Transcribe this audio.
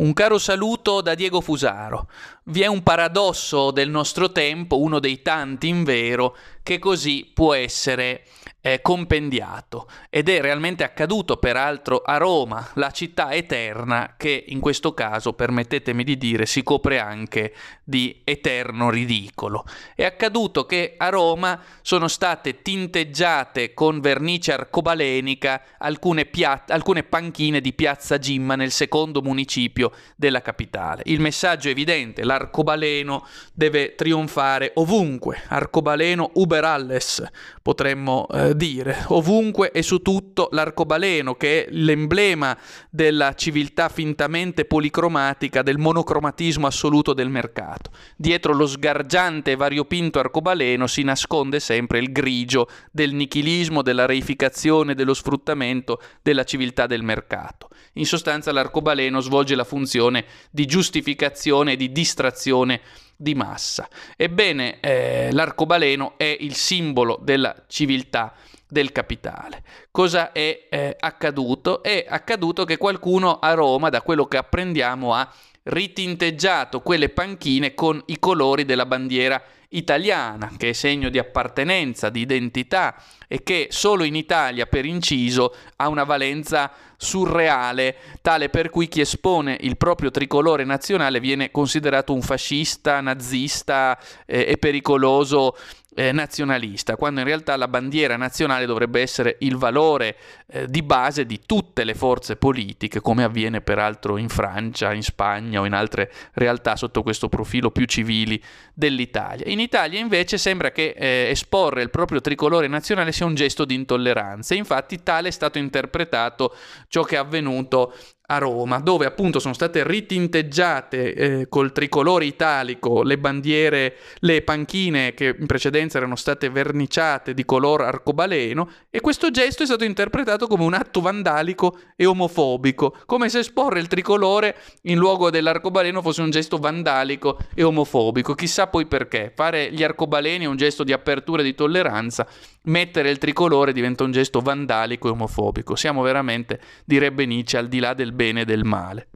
Un caro saluto da Diego Fusaro. Vi è un paradosso del nostro tempo, uno dei tanti in vero, che così può essere eh, compendiato ed è realmente accaduto peraltro a Roma, la città eterna che in questo caso, permettetemi di dire, si copre anche di eterno ridicolo. È accaduto che a Roma sono state tinteggiate con vernice arcobalenica alcune, pia- alcune panchine di Piazza Gimma nel secondo municipio della capitale. Il messaggio è evidente, l'arcobaleno deve trionfare ovunque, arcobaleno uber alles, potremmo eh, dire, ovunque e su tutto l'arcobaleno che è l'emblema della civiltà fintamente policromatica, del monocromatismo assoluto del mercato. Dietro lo sgargiante e variopinto arcobaleno si nasconde sempre il grigio del nichilismo, della reificazione, dello sfruttamento della civiltà del mercato. In sostanza l'arcobaleno svolge la funzione di giustificazione e di distrazione di massa. Ebbene, eh, l'arcobaleno è il simbolo della civiltà del capitale. Cosa è eh, accaduto? È accaduto che qualcuno a Roma, da quello che apprendiamo, ha ritinteggiato quelle panchine con i colori della bandiera italiana, che è segno di appartenenza, di identità e che solo in Italia, per inciso, ha una valenza surreale, tale per cui chi espone il proprio tricolore nazionale viene considerato un fascista, nazista eh, e pericoloso eh, nazionalista, quando in realtà la bandiera nazionale dovrebbe essere il valore eh, di base di tutte le forze politiche, come avviene peraltro in Francia, in Spagna o in altre realtà sotto questo profilo più civili dell'Italia. In Italia invece sembra che eh, esporre il proprio tricolore nazionale sia un gesto di intolleranza, infatti tale è stato interpretato ciò che è avvenuto a Roma, dove appunto sono state ritinteggiate eh, col tricolore italico le bandiere, le panchine che in precedenza erano state verniciate di color arcobaleno e questo gesto è stato interpretato come un atto vandalico e omofobico, come se esporre il tricolore in luogo dell'arcobaleno fosse un gesto vandalico e omofobico. Chissà poi perché. Fare gli arcobaleni è un gesto di apertura e di tolleranza, mettere il tricolore diventa un gesto vandalico e omofobico. Siamo veramente, direbbe Nietzsche, al di là del bene del male.